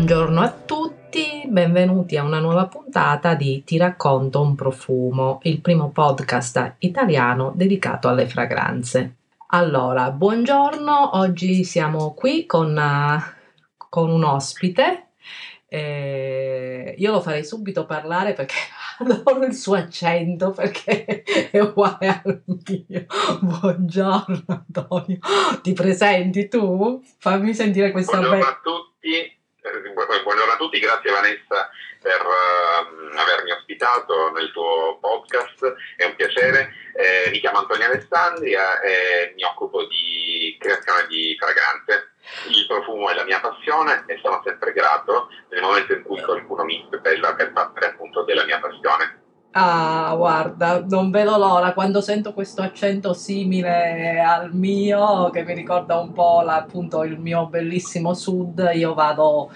Buongiorno a tutti, benvenuti a una nuova puntata di Ti racconto un profumo, il primo podcast italiano dedicato alle fragranze. Allora, buongiorno, oggi siamo qui con, uh, con un ospite. Eh, io lo farei subito parlare perché adoro il suo accento perché è uguale al mio. Buongiorno Antonio, ti presenti tu? Fammi sentire questa bella... Buongiorno a tutti buongiorno a tutti, grazie Vanessa per uh, avermi ospitato nel tuo podcast, è un piacere. Eh, mi chiamo Antonio Alessandria e mi occupo di creazione di fragranze. Il profumo è la mia passione e sono sempre grato nel momento in cui qualcuno mi interpella per parlare appunto della mia passione. Ah, guarda, non vedo l'ora. Quando sento questo accento simile al mio, che mi ricorda un po' la, appunto il mio bellissimo sud, io vado,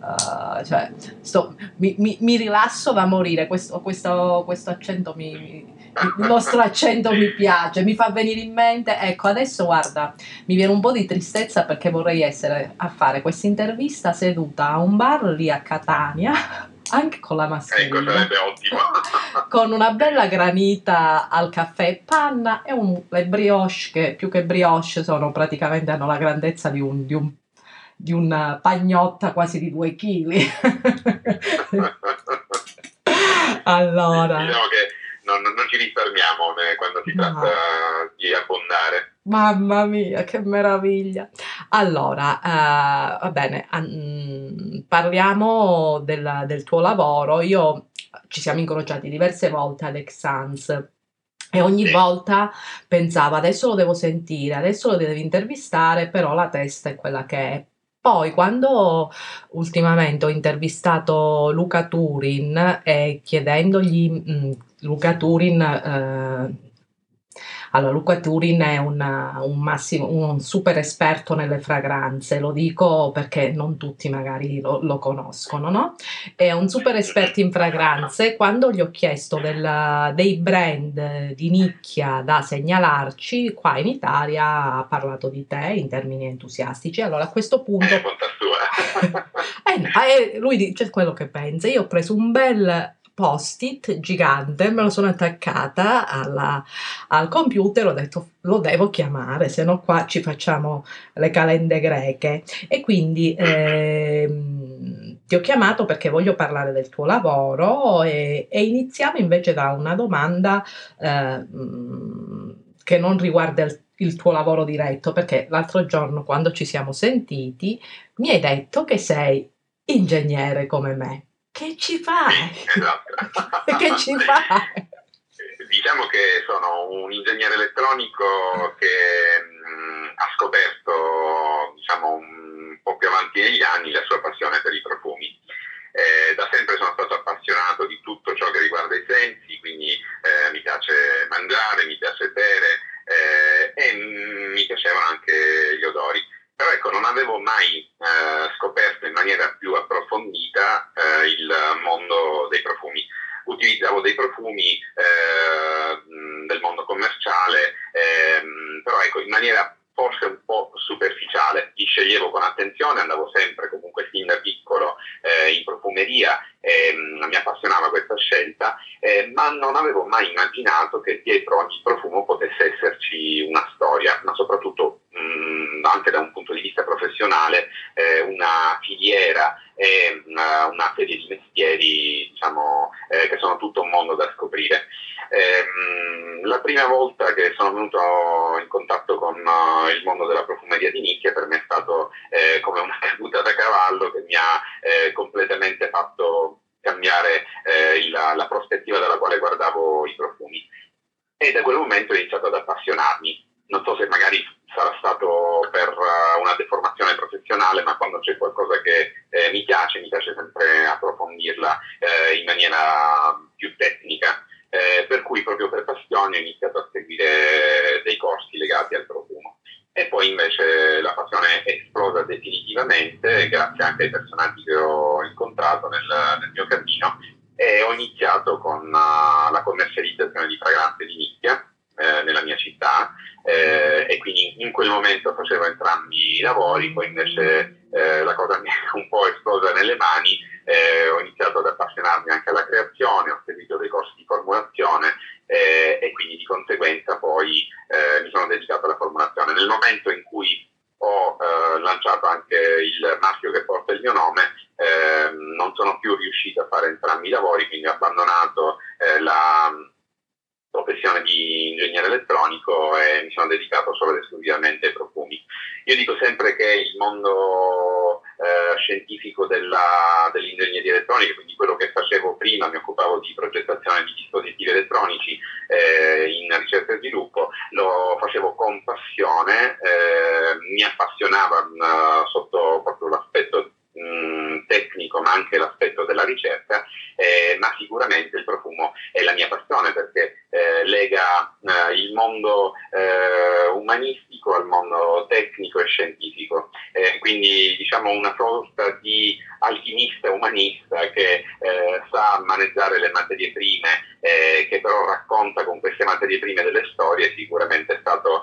uh, cioè, sto, mi, mi, mi, rilasso da morire, questo, questo, questo accento mi, il nostro accento mi piace, mi fa venire in mente, ecco adesso guarda, mi viene un po' di tristezza perché vorrei essere a fare questa intervista seduta a un bar lì a Catania anche con la mascherina. Ecco, ottimo. con una bella granita al caffè e panna e un, le brioche, che più che brioche sono praticamente hanno la grandezza di un, di un di una pagnotta quasi di due chili. allora. Diciamo che non, non ci risparmiamo eh, quando si tratta no. di abbondare. Mamma mia, che meraviglia! Allora, uh, va bene, um, parliamo del, del, tuo lavoro. Io ci siamo incrociati diverse volte ad Exans e ogni sì. volta pensavo adesso lo devo sentire, adesso lo devi intervistare, però la testa è quella che è. Poi quando ultimamente ho intervistato Luca Turin e chiedendogli mh, mm, Luca Turin eh, allora, Luca Turin è una, un, massimo, un super esperto nelle fragranze, lo dico perché non tutti magari lo, lo conoscono, no? È un super esperto in fragranze. Quando gli ho chiesto del, dei brand di nicchia da segnalarci, qua in Italia ha parlato di te in termini entusiastici. Allora, a questo punto... eh, no, eh, lui dice quello che pensa. Io ho preso un bel post-it gigante, me lo sono attaccata alla, al computer, ho detto lo devo chiamare, se no qua ci facciamo le calende greche. E quindi ehm, ti ho chiamato perché voglio parlare del tuo lavoro e, e iniziamo invece da una domanda eh, che non riguarda il il tuo lavoro diretto, perché l'altro giorno quando ci siamo sentiti mi hai detto che sei ingegnere come me. Che ci fai? esatto. che ci fai? Diciamo che sono un ingegnere elettronico che mh, ha scoperto, diciamo, un po' più avanti negli anni la sua passione per i profumi. Eh, da sempre sono stato appassionato di tutto ciò che riguarda i sensi, quindi eh, mi piace mangiare, mi piace bere eh, e mi piacevano anche gli odori però ecco, non avevo mai eh, scoperto in maniera più approfondita eh, il mondo dei profumi. Utilizzavo dei profumi eh, del mondo commerciale, ehm, però ecco, in maniera forse un po' superficiale. Li sceglievo con attenzione, andavo sempre comunque fin da piccolo eh, in profumeria, eh, mi appassionava questa scelta, eh, ma non avevo mai immaginato che dietro ogni profumo potesse esserci una storia, ma soprattutto mh, anche da un punto di vista professionale, eh, una filiera e una, una, serie di mestieri diciamo, eh, che sono tutto un mondo da scoprire. Eh, la prima volta che sono venuto in contatto con uh, il mondo della profumeria di nicchia per me è stato eh, come una caduta da cavallo che mi ha eh, completamente fatto cambiare eh, la, la prospettiva dalla quale guardavo i profumi. E da quel momento ho iniziato ad appassionarmi non so se magari sarà stato per uh, una deformazione professionale, ma quando c'è qualcosa che eh, mi piace, mi piace sempre approfondirla eh, in maniera più tecnica. Eh, per cui proprio passione ho iniziato a seguire dei corsi legati al profumo. E poi invece la passione è esplosa definitivamente grazie anche ai personaggi che ho incontrato nel, nel mio cammino e ho iniziato con uh, la commercializzazione di fragranze di nicchia eh, nella mia città eh, e quindi in quel momento facevo entrambi i lavori, poi invece eh, la cosa mi è un po' esplosa nelle mani, eh, ho iniziato ad appassionarmi anche alla creazione, ho seguito dei corsi di formulazione eh, e quindi di conseguenza poi eh, mi sono dedicato alla formulazione. Nel momento in cui ho eh, lanciato anche il marchio che porta il mio nome, ehm, non sono più riuscito a fare entrambi i lavori, quindi ho abbandonato eh, la professione di ingegnere elettronico e mi sono dedicato solo ed esclusivamente ai profumi. Io dico sempre che il mondo eh, scientifico della, dell'ingegneria elettronica, quindi quello che facevo prima, mi occupavo di progettazione di dispositivi elettronici eh, in ricerca e sviluppo, lo facevo con passione, eh, mi appassionava mh, mm, sotto proprio l'aspetto mh, mm, tecnico ma anche l'aspetto della ricerca, eh, ma sicuramente il profumo è la mia passione perché eh, lega eh, il mondo eh, umanistico al mondo tecnico e scientifico, eh, quindi diciamo una sorta di alchimista umanista che eh, sa maneggiare le materie prime, che però racconta con queste materie prime delle storie, sicuramente è stato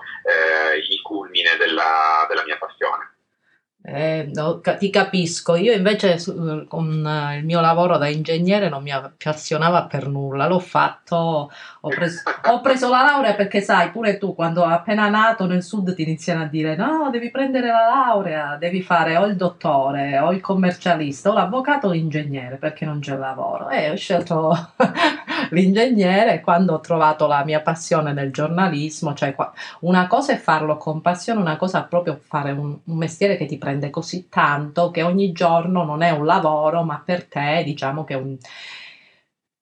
il culmine della, della mia passione. Eh, no, ti capisco, io invece con il mio lavoro da ingegnere non mi appassionava per nulla, l'ho fatto, preso, ho preso, la laurea perché sai, pure tu quando appena nato nel sud ti iniziano a dire no, devi prendere la laurea, devi fare o il dottore o il commercialista o l'avvocato o l'ingegnere perché non c'è lavoro. E ho scelto l'ingegnere quando ho trovato la mia passione nel giornalismo, cioè una cosa è farlo con passione, una cosa è proprio fare un, un mestiere che ti prende così tanto che ogni giorno non è un lavoro, ma per te diciamo che è, un,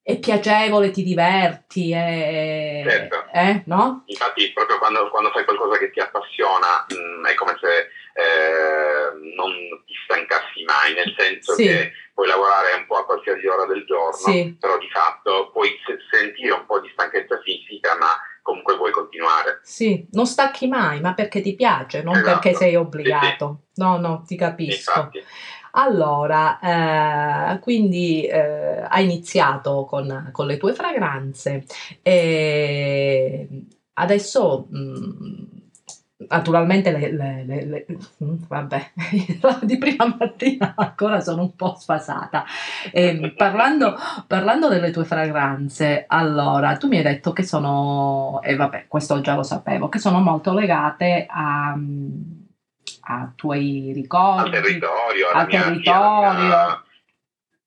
è piacevole, ti diverti, è, certo. eh, no? Infatti proprio quando, quando, fai qualcosa che ti appassiona mh, mm, è come se eh, non ti stancassi mai, nel senso sì. che puoi lavorare un po' a qualsiasi ora del giorno, sì. però di fatto puoi sentire un po' di stanchezza fisica, ma comunque vuoi continuare. Sì, non stacchi mai, ma perché ti piace, non esatto. perché sei obbligato. Sì. No, no, ti capisco. Infatti. Allora, eh, quindi eh, hai iniziato con, con, le tue fragranze e adesso mh, mm, Naturalmente le, le, le, le, mm, vabbè, di prima mattina ancora sono un po' sfasata. E parlando, parlando, delle tue fragranze, allora tu mi hai detto che sono, e vabbè, questo già lo sapevo, che sono molto legate a, a tuoi ricordi, al territorio, al territorio. Mia,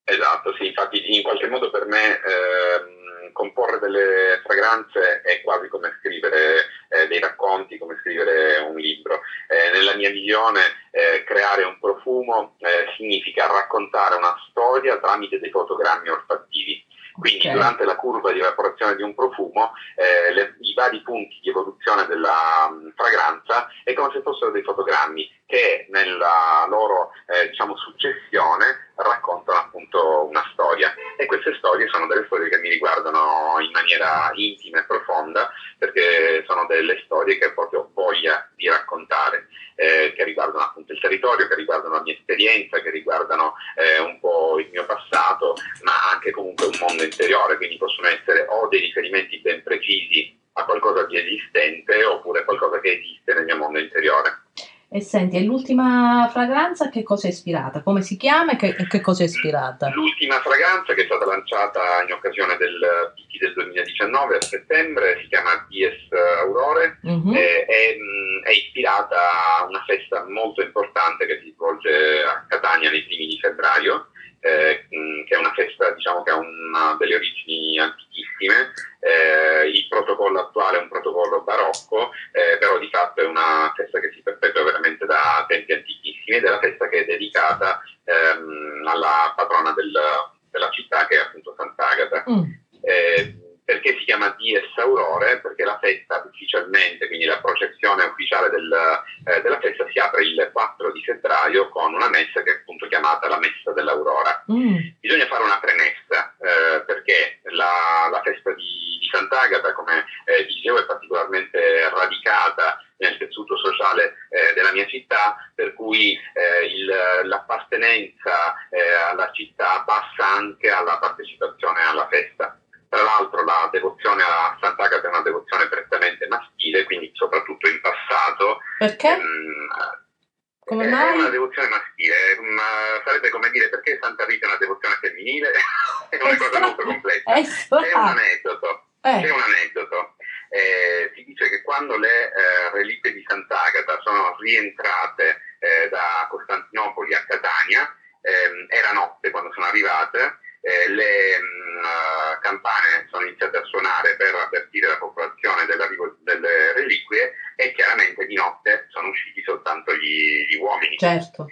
esatto, sì, infatti in qualche modo per me. Eh, comporre delle fragranze è quasi come scrivere eh, dei racconti, come scrivere un libro. Eh, nella mia visione eh, creare un profumo eh, significa raccontare una storia tramite dei fotogrammi olfattivi. Quindi okay. durante la curva di evaporazione di un profumo eh, le, i vari punti di evoluzione della um, fragranza è come se fossero dei fotogrammi che nella loro eh, diciamo, successione raccontano appunto una storia e queste storie sono delle storie che mi riguardano in maniera intima e profonda perché sono delle storie che ho proprio voglia di raccontare, eh, che riguardano appunto il territorio, che riguardano la mia esperienza, che riguardano eh, un po' il mio passato, ma anche comunque un mondo interiore, quindi possono essere o dei riferimenti ben precisi a qualcosa di esistente oppure qualcosa che esiste nel mio mondo interiore. E senti, e l'ultima fragranza che cosa è ispirata? Come si chiama e che, che cosa è ispirata? L'ultima fragranza che è stata lanciata in occasione del PT del 2019 a settembre si chiama Dies Aurore, uh-huh. è, è, è, ispirata a una festa molto importante che si svolge a Catania nei primi di febbraio, eh, che è una festa diciamo, che ha una, delle origini antichissime. Eh, il protocollo attuale è un protocollo barocco, eh, però di fatto è una festa che si perpetua veramente da tempi antichissimi ed è la festa che è dedicata ehm, alla patrona del, della città che è appunto Sant'Agata. Mm. Perché si chiama Dies Aurore? Perché la festa ufficialmente, quindi la processione ufficiale del, eh, della festa si apre il 4 di febbraio con una messa che è appunto chiamata la Messa dell'Aurora. Mm. Bisogna fare una premessa eh, perché la, la, festa di, di Sant'Agata, come eh, dicevo, è particolarmente radicata nel tessuto sociale eh, della mia città, per cui eh, il, l'appartenenza eh, alla città passa anche alla partecipazione alla festa. Tra l'altro la devozione a Sant'Agata è una devozione prettamente maschile, quindi soprattutto in passato. Perché? Ehm, Come Eh, mai? È una devozione maschile, ma sarebbe come dire perché Santa Rita è una devozione femminile? è una cosa molto complessa. È C'è un strano. aneddoto, Eh, c'è un aneddoto. Eh, si dice che quando le eh, reliquie di Sant'Agata sono rientrate eh, da Costantinopoli a Catania, ehm, era notte quando sono arrivate, eh, le mh, eh, campane sono iniziate a suonare per avvertire la popolazione dell'arrivo delle reliquie e chiaramente di notte sono usciti soltanto gli, gli uomini. certo.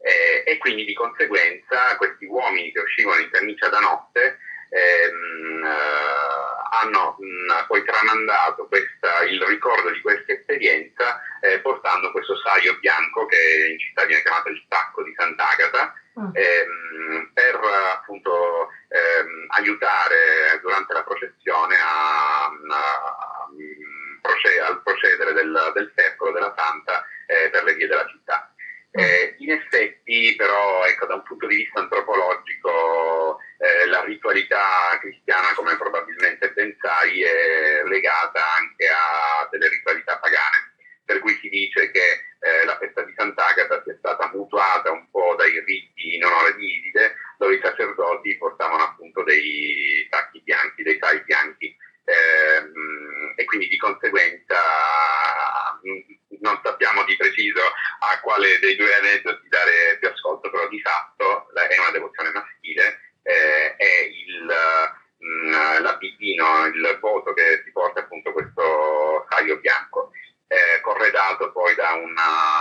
Eh, e quindi di conseguenza questi uomini che uscivano in camicia da notte ehm, eh, hanno mh, poi tramandato questa- il ricordo di questa esperienza eh, portando questo saio bianco che in città viene chiamato il sacco di Sant'Agata Ah, ehm, per appunto ehm, aiutare durante la processione a, a- mm, proce- al procedere del, del secolo della Santa eh, per le vie della città. Eh, in effetti, però, ecco, da un punto di vista antropologico, eh, la ritualità cristiana, come probabilmente ben sai, è legata anche a delle ritualità pagane. Per cui si dice che eh, la festa di Sant'Agata sia stata mutuata un po' dai riti in onore di Iside, dove i sacerdoti portavano appunto dei sacchi bianchi, dei sai bianchi, ehm, e quindi di conseguenza mh, non sappiamo di preciso a quale dei due aneddoti dare più ascolto, però di fatto è una devozione maschile, eh, è il, mh, l'abitino, il voto che poi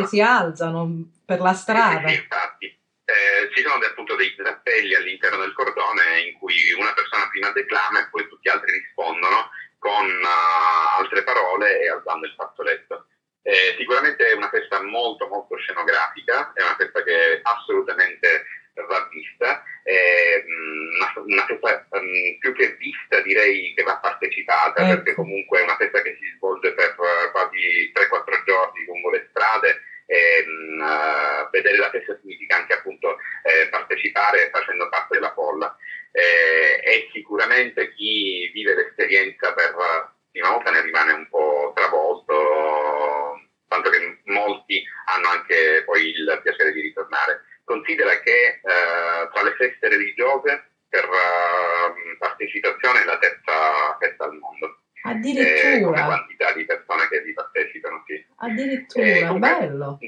che si alzano per la strada. sì, infatti. Eh, ci sono appunto dei zappelli all'interno del cordone in cui una persona prima declama e poi tutti gli altri rispondono con eh, altre parole e alzando il fazzoletto. Eh, sicuramente è una festa molto molto scenografica, è una festa che assolutamente va vista, è mm, una, una festa mm, più che vista direi che va partecipata Ecco. perché comunque è una festa che si svolge per eh, quasi 3-4 giorni lungo le strade e mh, eh, vedere la festa significa anche appunto eh, partecipare facendo parte della folla Eh, e sicuramente chi vive l'esperienza per la prima volta ne rimane un po' travolto tanto che molti hanno anche poi il piacere di ritornare considera che eh, tra le feste religiose per eh, partecipazione è la terza festa al mondo eh, come Addirittura, quantità di persone che vi partecipano sì. Eh, addirittura, comunque- bello.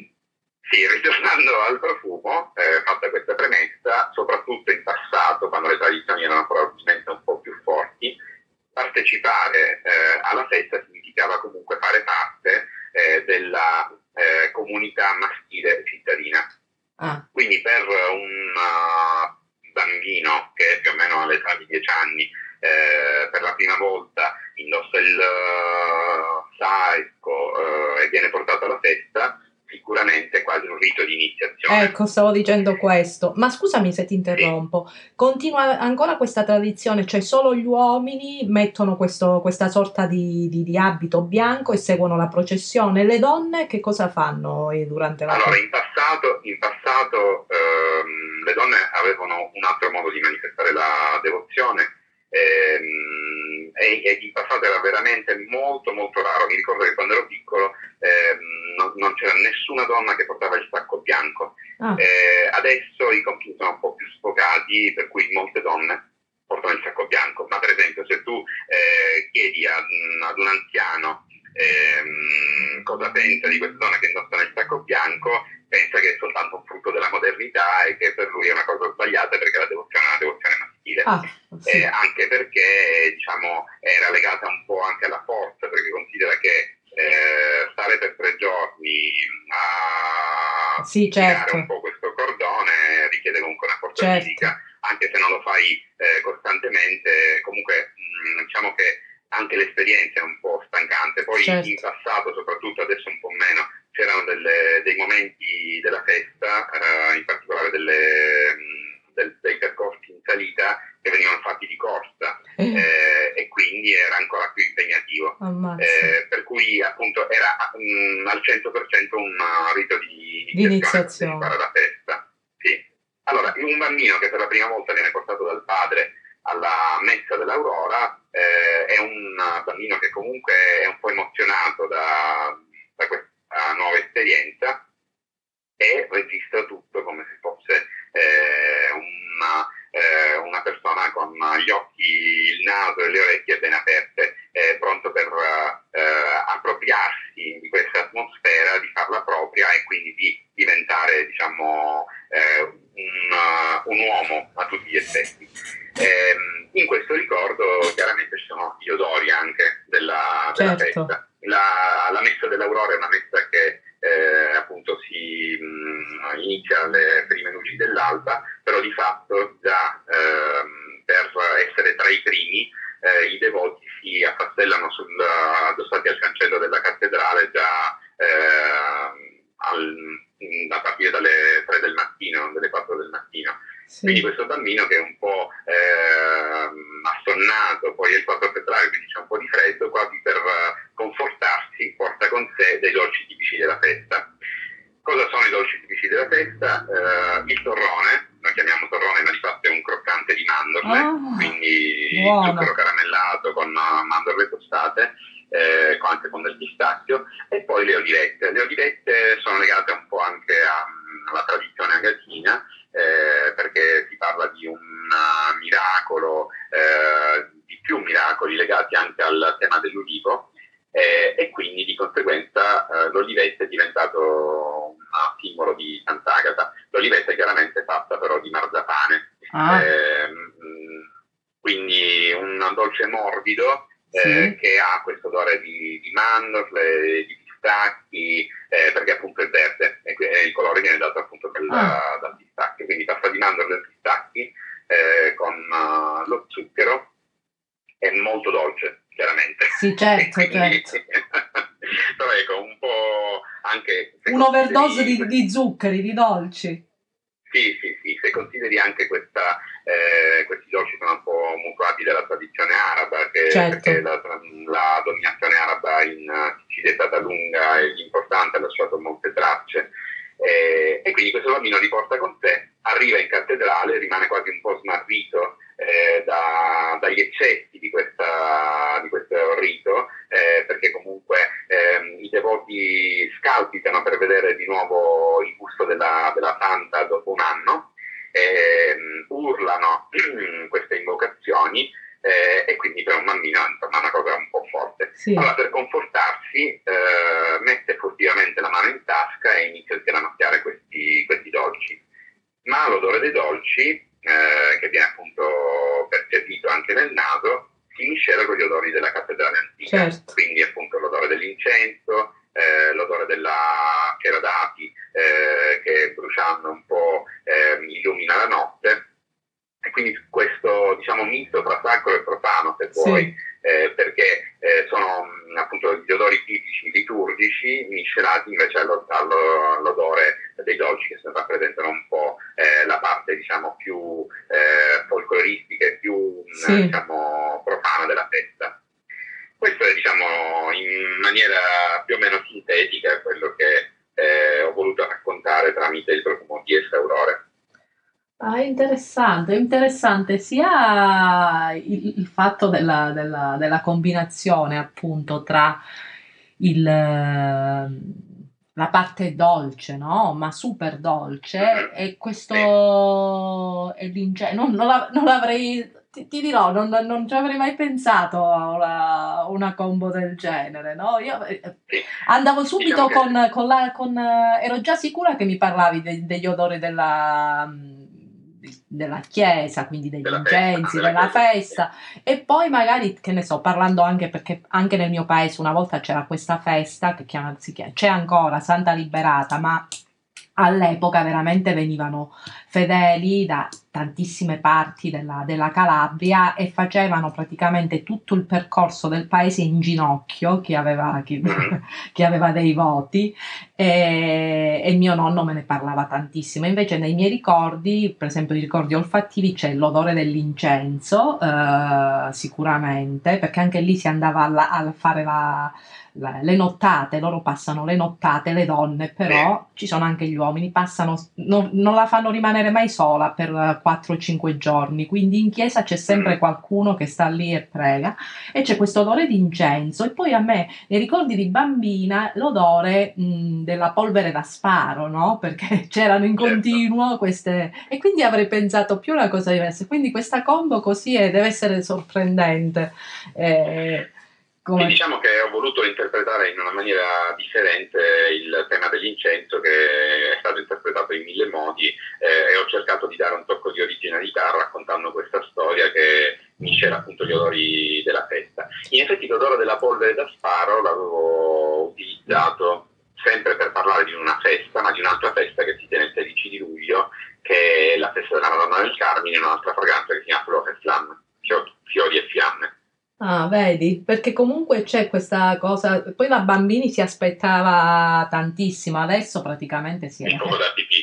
Sì, ritornando al profumo, eh, fatta questa premessa, soprattutto in passato, quando le tradizioni erano probabilmente un po' più forti, partecipare eh, alla festa significava comunque fare parte eh, della eh, comunità maschile cittadina. Ah, Quindi per un uh, bambino che è più o meno all'età di 10 anni, eh, per la prima volta indossa il uh, sacco eh, e viene portato alla festa, sicuramente quasi un rito di iniziazione. ecco, stavo dicendo questo. Ma scusami se ti interrompo. Continua ancora questa tradizione, cioè solo gli uomini mettono questo- questa sorta di, di- di abito bianco e seguono la processione. Le donne che cosa fanno eh, durante la Allora, in passato, in passato ehm, le donne avevano un altro modo di manifestare la devozione ehm, e, e in passato era veramente molto molto raro. Mi ricordo che quando ero piccolo ehm, non, non c'era nessuna donna che portava il sacco bianco. Ah, Eh, adesso i compiti sono un po' più sfocati, per cui molte donne portano il sacco bianco. Ma per esempio, se tu eh, chiedi ad, ad un anziano ehm, cosa pensa di queste donne che indossano il sacco bianco, pensa che è soltanto un frutto della modernità e che per lui è una cosa sbagliata perché la devozione è una devozione maschile. Ah, sì. Eh, anche perché diciamo, era legata un po' anche alla forza, perché considera che eh, stare per tre giorni sì, certo. un po' questo cordone richiede comunque una forza Certo. fisica, anche se non lo fai eh, costantemente, comunque mh, diciamo che anche l'esperienza è un po' stancante. Poi Certo. in passato, soprattutto adesso un po' meno, c'erano delle- dei momenti della festa, eh, in particolare delle, mh, del- dei percorsi in salita che venivano fatti di corsa Eh, eh, e quindi era ancora più impegnativo. Eh, per cui appunto era mh, al 100% un rito di, Di iniziazione. per fare la festa. Sì. Allora, un bambino che per la prima volta viene portato dal padre alla messa dell'Aurora eh, è un bambino che comunque è un po' emozionato da, da questa nuova esperienza e registra tutto come se fosse eh, una, eh, una persona con gli occhi, il naso e le orecchie ben aperte, eh, pronto per eh, appropriarsi di questa atmosfera, di farla propria e quindi di diventare diciamo, eh, un, un uomo a tutti gli effetti. Ehm, in questo ricordo chiaramente ci sono gli odori anche della, della Certo. festa. La, la messa dell'Aurora è una messa che eh, appunto si mh, inizia alle prime luci dell'alba, però di fatto già ehm, per essere tra i primi eh, i devoti si affastellano sul, addossati al cancello della cattedrale già ehm, al- a partire dalle 3 del mattino, dalle 4 del mattino. Quindi Sì. questo bambino che è un po' ehm, assonnato, poi è il 4 febbraio, quindi c'è un po' di freddo, quasi per eh, confortarsi porta con sé dei dolci tipici della festa. Cosa sono i dolci tipici della festa? Eh, il torrone, noi chiamiamo torrone, ma di fatto è un croccante di mandorle, Ah, quindi buono. zucchero caramellato con eh, mandorle tostate, eh, con- anche con del pistacchio, e poi le olivette. Le olivette sono legate un po' anche a- alla tradizione agatina, eh, perché si parla di un uh, miracolo, eh, di più miracoli legati anche al tema dell'ulivo, eh, e quindi di conseguenza eh, l'olivetta è diventato un simbolo di Sant'Agata. L'olivetta è chiaramente fatta però di marzapane, Ah, Ehm, quindi un dolce morbido eh, Sì. che ha questo odore di, di mandorle, di pistacchi, eh, perché appunto è verde e il colore viene dato appunto dal, Ah. dal pistacchio, quindi pasta di mandorle e pistacchi eh, con eh, lo zucchero è molto dolce. Sì, certo, quindi- certo. Però ecco, un po' anche... se Un'overdose di, di zuccheri, di dolci. sì, sì, sì, se consideri anche questa, eh, questi dolci sono un po' mutuati dalla tradizione araba, che- Certo. perché la, la dominazione araba in Sicilia è stata lunga e importante, ha lasciato molte tracce. Eh, e quindi questo bambino li porta con gli odori della cattedrale antica Certo. quindi appunto l'odore dell'incenso, eh, l'odore della cera d'api eh, che bruciando un po' ehm, illumina la notte e quindi questo diciamo misto tra sacro e profano se vuoi Sì. eh, perché eh, sono mh, appunto gli odori tipici liturgici miscelati invece allo- allo- all'odore dei dolci che rappresentano un po' eh, la parte diciamo più eh, folcloristica e più mh, Sì. diciamo profana della festa. Questo è diciamo in maniera più o meno sintetica quello che eh, ho voluto raccontare tramite il profumo di Aurore. Ah, è interessante, è interessante sia il, il fatto della, della- della combinazione appunto tra il, la parte dolce, no? Ma super dolce e questo e l'inge- non, non la- non l'avrei, ti, ti dirò, non, non ci avrei mai pensato a una, una combo del genere, no? Io eh, andavo subito Diciamo che- con, con la, con, eh, ero già sicura che mi parlavi de- degli odori della, mm, della chiesa, quindi degli Della incensi, della della festa, e poi magari, che ne so, parlando anche perché anche nel mio paese una volta c'era questa festa che chiama- si chiama- c'è ancora Santa Liberata, ma all'epoca veramente venivano fedeli da tantissime parti della, della, Calabria e facevano praticamente tutto il percorso del paese in ginocchio, chi aveva, chi, chi aveva dei voti, e, e, mio nonno me ne parlava tantissimo. Invece nei miei ricordi, per esempio i ricordi olfattivi, c'è l'odore dell'incenso, eh, sicuramente, perché anche lì si andava a, a fare la le nottate, loro passano le nottate, le donne, però ci sono anche gli uomini, passano, no, non la fanno rimanere mai sola per 4-5 giorni, quindi in chiesa c'è sempre qualcuno che sta lì e prega e c'è questo odore di incenso e poi a me nei ricordi di bambina l'odore mh, della polvere da sparo, no? Perché c'erano in certo. continuo queste e quindi avrei pensato più una cosa diversa, quindi questa combo così è, deve essere sorprendente. Eh, come... diciamo che ho voluto interpretare in una maniera differente il tema dell'incenso che è stato interpretato in mille modi eh, e ho cercato di dare un tocco di originalità raccontando questa storia che miscela appunto gli odori della festa. In effetti l'odore della polvere da sparo l'avevo utilizzato sempre per parlare di una festa, ma di un'altra festa che si tiene il 16 di luglio, che è la festa della Madonna del Carmine, un'altra fragranza che si chiama Flore Flamme, fiori e fiamme. Ah, vedi? Perché comunque c'è questa cosa, poi da bambini si aspettava tantissimo, adesso praticamente si è... Il fuoco d'artificio.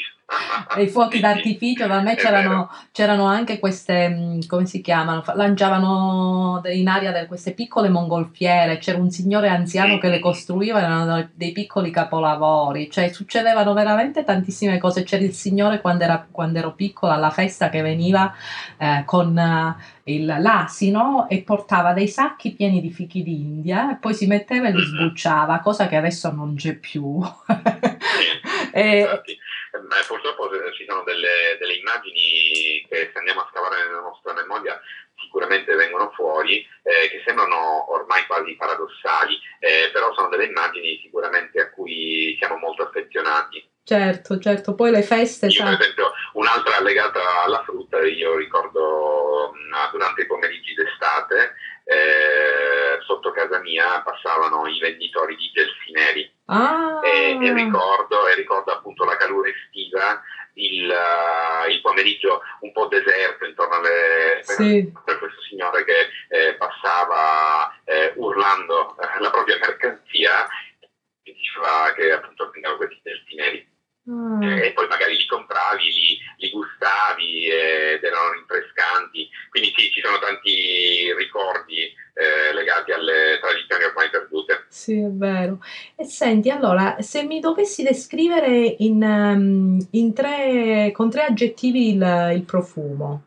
I fuochi d'artificio, da me c'erano, c'erano, anche queste, mm, come si chiamano, lanciavano in aria delle, queste piccole mongolfiere, c'era un signore anziano che le costruiva, erano dei piccoli capolavori, cioè succedevano veramente tantissime cose, c'era il signore quando, era, quando ero piccola alla festa che veniva eh, con il, l'asino e portava dei sacchi pieni di fichi d'India e poi si metteva e li mm-hmm. sbucciava, cosa che adesso non c'è più. e, eh, purtroppo ci sono delle, delle, immagini che se andiamo a scavare nella nostra memoria sicuramente vengono fuori, eh, che sembrano ormai quasi paradossali, eh, però sono delle immagini sicuramente a cui siamo molto affezionati. Certo, certo, poi le feste... Io, per esempio, un'altra legata alla frutta, io ricordo durante i pomeriggi d'estate, eh, sotto casa mia passavano i venditori di gelsi ah. e, e, ricordo, appunto la calura estiva, il, uh, il, pomeriggio un po' deserto intorno alle... Sì. per questo signore che eh, passava eh, urlando eh, la propria mercanzia e diceva che appunto prendeva questi gelsi Mm. e poi magari li compravi, li, li gustavi ed erano rinfrescanti. Quindi sì, ci sono tanti ricordi eh, legati alle tradizioni ormai perdute. Sì, è vero. E senti, allora, se mi dovessi descrivere in, um, in tre, con tre aggettivi il, il profumo.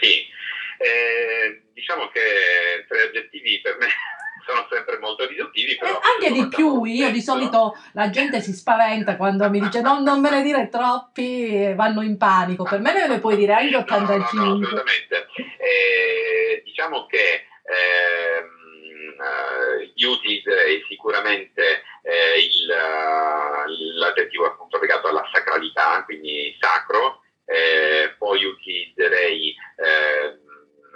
Sì, eh, diciamo che tre aggettivi per me sono sempre molto riduttivi. Però eh, anche di più, io di solito la gente si spaventa quando mi dice non, non me ne dire troppi, vanno in panico. Per me ne puoi dire anche 85. No, no, no, assolutamente. Eh, diciamo che ehm, eh, io utilizzerei sicuramente eh, il, uh, l'aggettivo appunto legato alla sacralità, quindi sacro, eh, poi utilizzerei eh,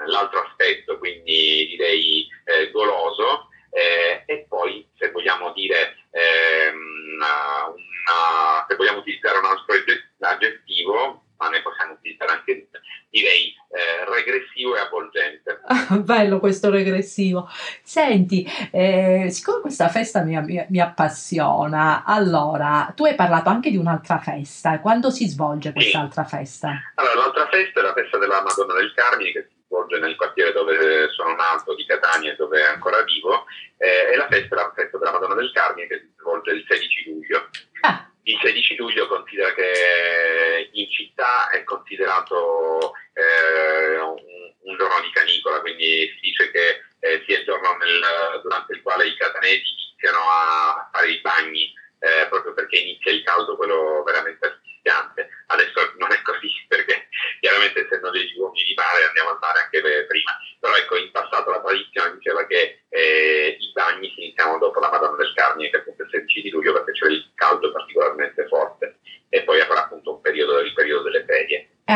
l'altro aspetto, quindi direi eh, goloso, eh, e poi se vogliamo dire ehm, una, se vogliamo utilizzare un altro aggettivo, ma ne possiamo utilizzare anche direi eh, regressivo e avvolgente. Bello questo regressivo. Senti, eh, siccome questa festa mi, mi, mi, appassiona, allora tu hai parlato anche di un'altra festa. Quando si svolge quest'altra sì. festa? Allora, l'altra festa è la festa della Madonna del Carmine che si svolge nel quartiere dove sono nato, di Catania, dove è ancora vivo, eh, e la festa è la festa della Madonna del Carmine che si svolge il 16 luglio. Ah. Il 16 luglio considera che in città è considerato eh, un, un, giorno di canicola, quindi si dice che eh, sia il giorno nel, durante il quale i catanesi iniziano a fare i bagni, eh, proprio perché inizia il caldo, quello veramente asfissiante. Adesso non è così perché chiaramente essendo degli uomini di mare andiamo al mare anche prima, però ecco in passato la tradizione diceva che eh, i bagni si iniziano dopo la Madonna del Carmine che è appunto il 16 di luglio perché c'è il caldo particolarmente forte e poi avrà appunto un periodo, il periodo delle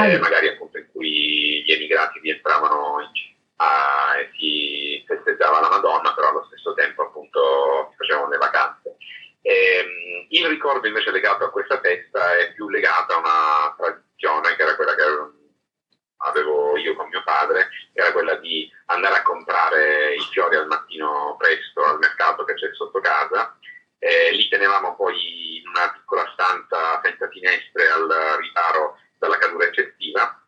ferie, eh, eh, magari appunto in cui gli emigrati rientravano in città e si festeggiava la Madonna, però allo stesso tempo appunto si facevano le vacanze. E, ehm, il mio ricordo invece legato a questa festa è più legato a una tradizione che era quella che avevo io con mio padre, era quella di andare a comprare i fiori al mattino presto al mercato che c'è sotto casa. Eh, li tenevamo poi in una piccola stanza senza finestre al riparo dalla cadura eccessiva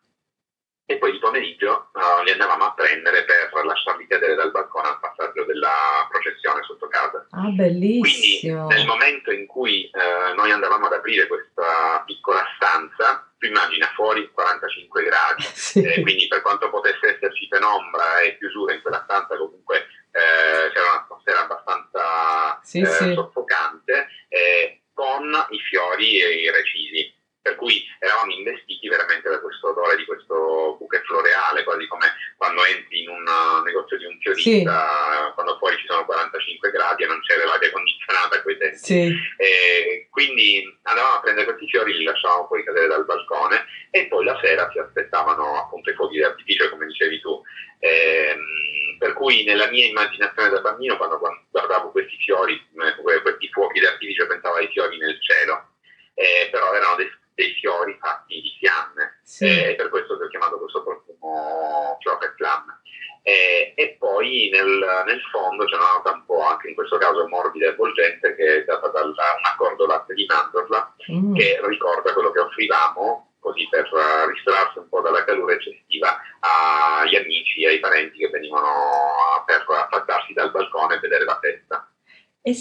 e poi di pomeriggio uh, li andavamo a prendere per lasciarli cadere dal balcone al passaggio della processione sotto casa. Ah, bellissimo! Quindi nel momento in cui uh, noi andavamo ad aprire questa piccola stanza, tu immagina fuori 45 gradi, sì. eh, quindi per quanto potesse esserci penombra e chiusura in quella stanza comunque eh, c'era un'atmosfera abbastanza sì, eh, sì. soffocante eh, con i fiori e i recisi per cui eravamo investiti veramente da questo odore di questo bouquet floreale, quasi come quando entri in un uh, negozio di un fiorista, sì. quando fuori ci sono 45 gradi e non c'era l'aria condizionata a quei tempi. Sì. quindi andavamo a prendere questi fiori, li lasciavamo poi cadere dal balcone e poi la sera si aspettavano appunto i fuochi di artificio, come dicevi tu. Ehm, per cui nella mia immaginazione da bambino, quando guardavo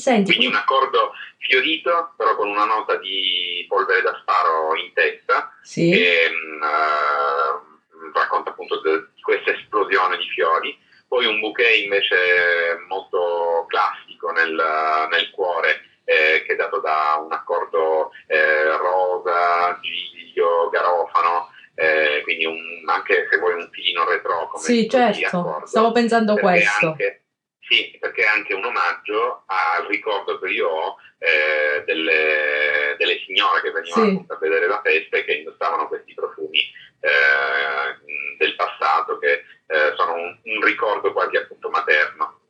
senti, Quindi un accordo fiorito, però con una nota di polvere da sparo in testa, sì. che uh, racconta appunto di questa esplosione di fiori. Poi un bouquet invece molto classico nel, nel cuore, eh, che è dato da un accordo eh, rosa, giglio, garofano, eh, quindi un, anche se vuoi un filino retro come Sì, certo, stavo pensando questo. Anche, sì. a vedere la festa e che indossavano questi profumi eh, del passato che eh, sono un, un, ricordo quasi appunto materno.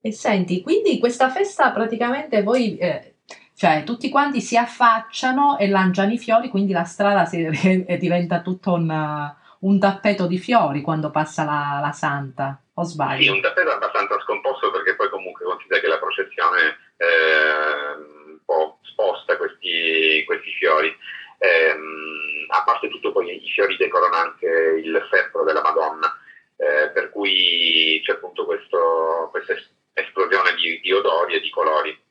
E senti, quindi questa festa praticamente voi, eh, cioè tutti quanti si affacciano e lanciano i fiori, quindi la strada si, diventa tutto un, un tappeto di fiori quando passa la, la santa o sbaglio? Sì, un tappeto abbastanza scomposto perché poi comunque considera che la processione eh, un po' sposta questi, questi fiori. Eh, a parte tutto poi i fiori decorano anche il fettro della Madonna, eh, per cui c'è appunto questo, questa esplosione di, di odori e di colori.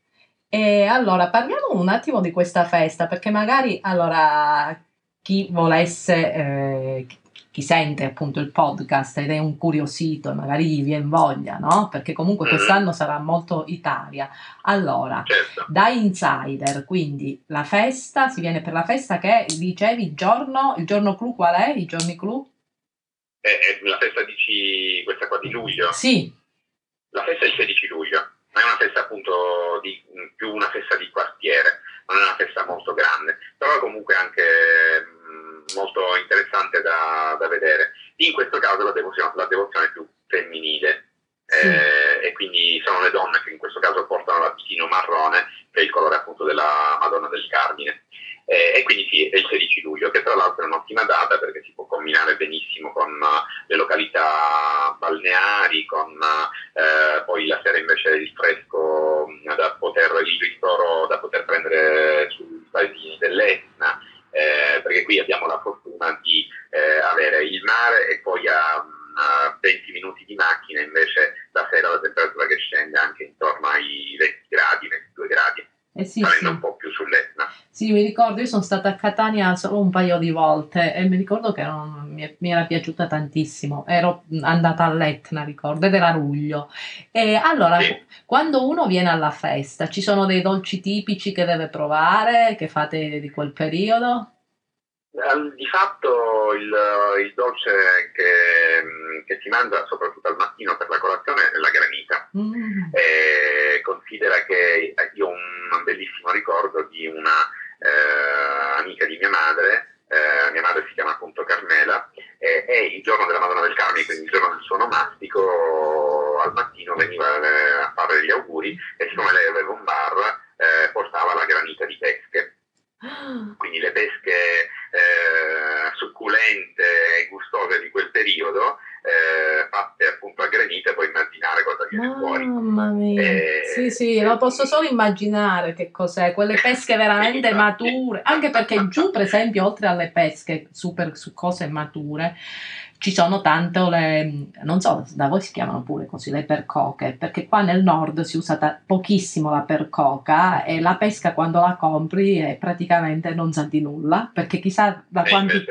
E allora parliamo un attimo di questa festa, perché magari allora chi volesse, eh, chi sente appunto il podcast ed è un curiosito, magari gli viene voglia, no? Perché comunque mm-hmm. quest'anno sarà molto Italia. Allora, certo. da insider, quindi la festa, si viene per la festa che dicevi il giorno, il giorno clou qual è? I giorni clou? Eh, eh, la festa dici questa qua di luglio? Sì. La festa è il 16 luglio, ma è una festa appunto di, più una festa di quartiere, non è una festa molto grande, però comunque anche molto interessante da, da, vedere. In questo caso la devozione, la devozione è più femminile sì. eh, e quindi sono le donne che in questo caso portano l'abitino marrone, che è il colore appunto della Madonna del Carmine. Eh, e quindi sì, è il 16 luglio, che tra l'altro è un'ottima data perché si può combinare benissimo con uh, le località balneari, con uh, poi la sera invece il fresco uh, da poter, il ristoro da poter prendere sui paesini dell'Etna eh, perché qui abbiamo la fortuna di eh, avere il mare e poi a, a 20 minuti di macchina invece la sera la temperatura che scende anche intorno ai 20 gradi, 22 gradi. Eh sì, sì. un po' più sull'Etna. Sì, mi ricordo, io sono stata a Catania solo un paio di volte e mi ricordo che non, mi, mi, era piaciuta tantissimo. Ero andata all'Etna, ricordo, ed era luglio. E allora, quando uno viene alla festa, ci sono dei dolci tipici che deve provare, che fate di quel periodo? Di fatto il, il dolce che, che, si mangia soprattutto al mattino per la colazione è la granita. Mm. E considera che io ho un bellissimo ricordo di una eh, amica di mia madre, eh, mia madre si chiama appunto Carmela, eh, e il giorno della Madonna del Carmine, quindi il giorno del suo nomastico, al mattino veniva eh, a fare gli auguri e siccome lei aveva un bar eh, portava la granita di pesche. Quindi le pesche eh, succulente e gustose di quel periodo eh, fatte appunto aggredite, puoi immaginare cosa viene Mamma fuori. Mamma mia, eh, sì sì, lo eh, posso solo immaginare che cos'è, quelle pesche veramente sì, mature, sì. anche perché giù per esempio oltre alle pesche super su cose mature, ci sono tanto le, non so, da voi si chiamano pure così, le percoche, perché qua nel nord si usa ta- pochissimo la percoca e la pesca quando la compri è praticamente non sa di nulla, perché chissà da eh, quanti,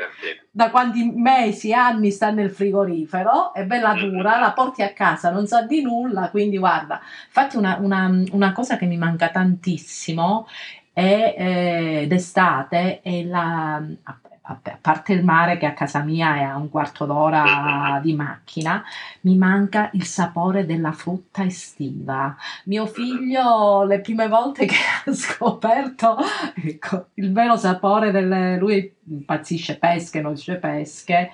da quanti mesi, anni sta nel frigorifero, è bella dura, la porti a casa, non sa di nulla, quindi guarda, infatti una, una- una cosa che mi manca tantissimo è eh, d'estate è la, a a parte il mare che a casa mia è a un quarto d'ora di macchina, mi manca il sapore della frutta estiva. Mio figlio le prime volte che ha scoperto ecco, il vero sapore delle... lui impazzisce pesche, non dice pesche,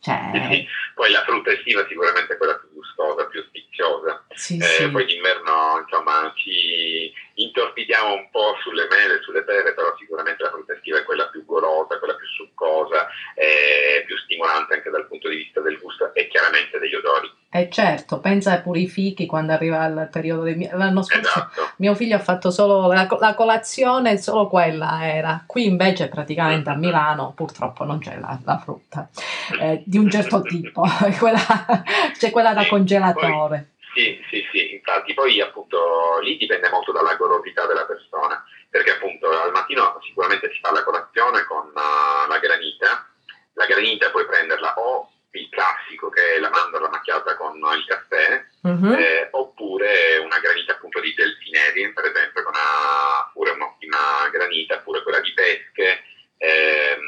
cioè... Sì, sì. Poi la frutta estiva sicuramente è quella più gustosa, più sfiziosa. Sì, Eh. Poi d'inverno insomma ci intorpidiamo un po' sulle mele, sulle pere, però sicuramente la frutta estiva è quella più golosa, quella più succosa, eh, più stimolante anche dal punto di vista del gusto e chiaramente degli odori. E certo, pensa pure i fichi quando arriva il periodo del. L'anno scorso Esatto. mio figlio ha fatto solo la, la colazione, solo quella era. Qui invece praticamente a Milano purtroppo non c'è la, la frutta eh, di un certo tipo, c'è quella da congelatore. Sì, sì, sì, infatti poi appunto lì dipende molto dalla golosità della persona, perché appunto al mattino sicuramente si fa la colazione con uh, la granita, la granita puoi prenderla o il classico che è la mandorla macchiata con il caffè, Mhm. eh, oppure una granita appunto di delfineri, per esempio, con una, pure un'ottima granita, pure quella di pesche, ehm,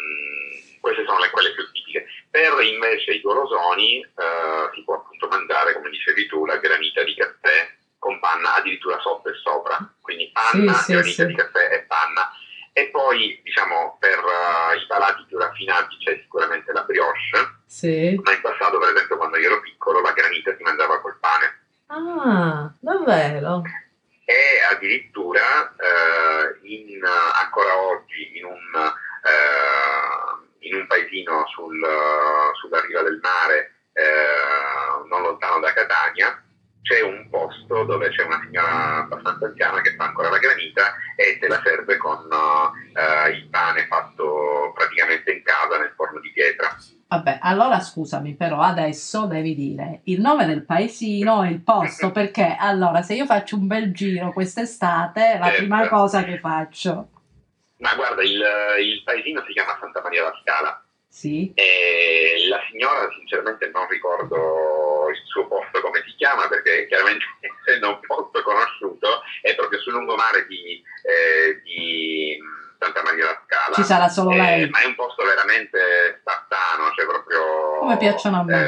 queste sono le, quelle più tipiche. Per invece i golosoni eh, si può appunto mangiare, come dicevi tu, la granita di caffè con panna addirittura sotto e sopra, quindi panna, Sì, sì, granita sì. di caffè e panna. E poi diciamo per eh, i palati più raffinati c'è sicuramente la brioche, Sì. ma in passato per esempio quando io ero piccolo la granita si mangiava col pane. Ah, davvero? e addirittura eh, in, ancora oggi in un, eh, in un paesino sul, sulla riva del mare, eh, non lontano da Catania, c'è un posto dove c'è una signora abbastanza anziana che fa ancora la granita e te la serve con eh, il pane fatto praticamente in casa nel forno di pietra. Vabbè, allora scusami, però adesso devi dire il nome del paesino e il posto, perché allora se io faccio un bel giro quest'estate, la Certo. prima cosa che faccio, Ma guarda, il, il paesino si chiama Santa Maria la Scala. sì, E la signora, sinceramente, non ricordo il suo posto come si chiama, perché chiaramente, essendo un posto conosciuto, è proprio sul lungomare di, eh, di Santa Maria la Scala. ci sarà solo Eh, lei. ma è un posto veramente spartano, cioè proprio. Come piacciono a me.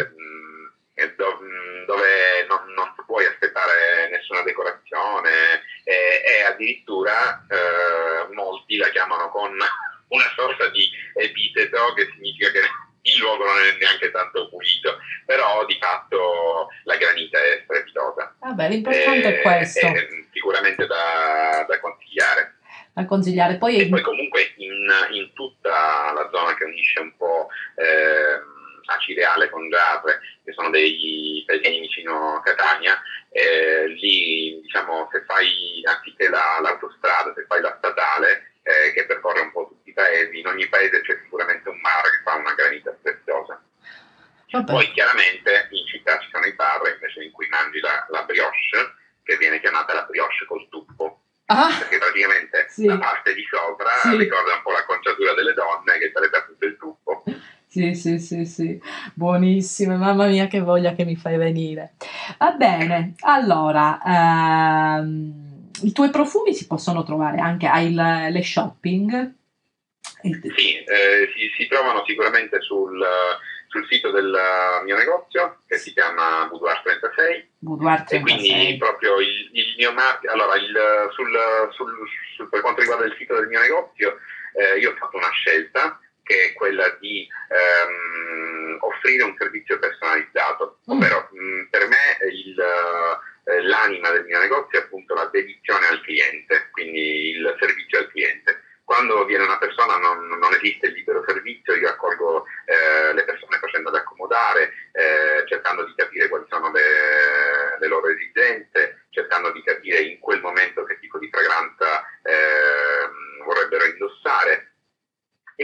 eh, eh, do- mh, dove non, non puoi aspettare nessuna decorazione, eh, e addirittura eh, molti la chiamano con una sorta di epiteto che significa che il luogo non è neanche tanto pulito, però di fatto la granita è strepitosa. Vabbè, l'importante Eh, è questo, È sicuramente da, da consigliare. da consigliare. Poi, E poi comunque in, in tutta la zona che unisce un po' ehm, Acireale con Giarre, che sono dei paesini vicino Catania, eh, lì diciamo se fai anziché la- l'autostrada, se fai la statale eh, che percorre un po' tutti i paesi, in ogni paese c'è sicuramente un mare che fa una granita preziosa. vabbè, Poi chiaramente in città ci sono i bar invece in cui mangi la, la brioche, che viene chiamata la brioche col tuppo ah, perché praticamente Sì. la parte di sopra Sì. ricorda un po' l'acconciatura delle donne che sarebbe appunto il tuppo. Sì, sì, sì, sì, buonissime, mamma mia che voglia che mi fai venire. Va bene, allora, ehm, i tuoi profumi si possono trovare anche ai le shopping? Sì, eh, si, si trovano sicuramente sul, sul sito del mio negozio che si chiama Boudoir 36 Boudoir e quindi 36. proprio il, il mio marchio, allora il, sul, sul- sul- per quanto riguarda il sito del mio negozio eh, io ho fatto una scelta che è quella di ehm, offrire un servizio personalizzato, Mm. ovvero mh, per me il, eh, l'anima del mio negozio è appunto la dedizione al cliente, quindi il servizio al cliente. Quando viene una persona non, non esiste il libero servizio, io accolgo eh, le persone facendole accomodare, eh, cercando di capire quali sono le, le loro esigenze, cercando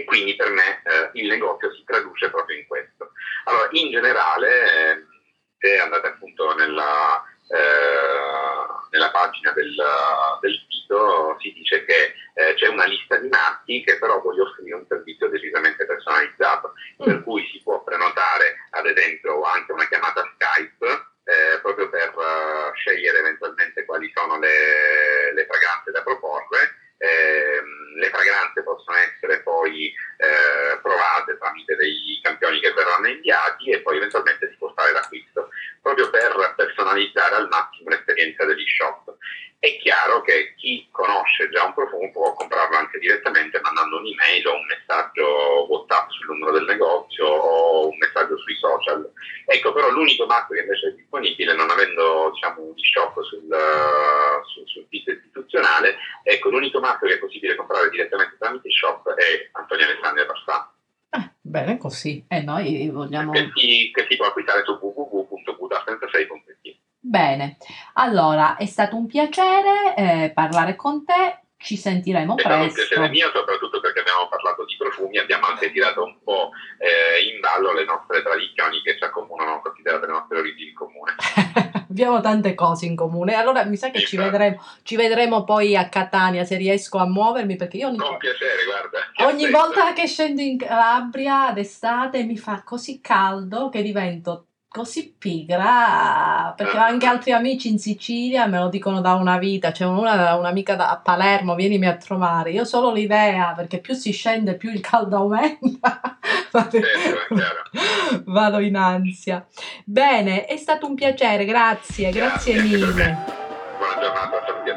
quindi per me eh, il negozio si traduce proprio in questo. Allora, in generale, eh, se andate appunto nella, eh, nella pagina del, del, sito, si dice che eh, c'è una lista di marchi che però voglio offrire un servizio decisamente personalizzato, mm. per cui si può prenotare ad esempio anche una chiamata Skype eh, proprio per uh, scegliere eventualmente quali sono le, le fragranze da proporre. Eh, le fragranze possono essere poi eh, provate tramite dei campioni che verranno inviati e poi eventualmente si può fare l'acquisto, proprio per personalizzare al massimo l'esperienza degli shop. È chiaro che chi conosce già un profumo può comprarlo anche direttamente mandando un'email o un messaggio WhatsApp sul numero del negozio o un messaggio sui social. Ecco, però l'unico marchio che invece è disponibile, non avendo un shop sul, sul, sul sito istituzionale, ecco, l'unico marchio che è possibile comprare direttamente tramite shop è Antonio Alessandria Passà. Eh, bene, così. E noi vogliamo... Che si, che si può acquistare su www.buda36.it. Bene, allora è stato un piacere eh, parlare con te, ci sentiremo presto. È un piacere mio, soprattutto perché abbiamo parlato di profumi, abbiamo anche tirato un po' eh, in ballo le nostre tradizioni che ci accomunano, considerate le nostre origini comuni. abbiamo tante cose in comune. Allora mi sa che ci vedremo, ci vedremo, poi a Catania se riesco a muovermi perché io ogni, piacere, guarda, ogni volta che scendo in Calabria d'estate mi fa così caldo che divento così pigra perché ho anche altri amici in Sicilia me lo dicono da una vita c'è una, un'amica da, a Palermo vienimi a trovare io solo l'idea perché più si scende più il caldo aumenta. Vado, vado in ansia. Bene è stato un piacere grazie grazie, grazie. mille. Buona giornata a tutti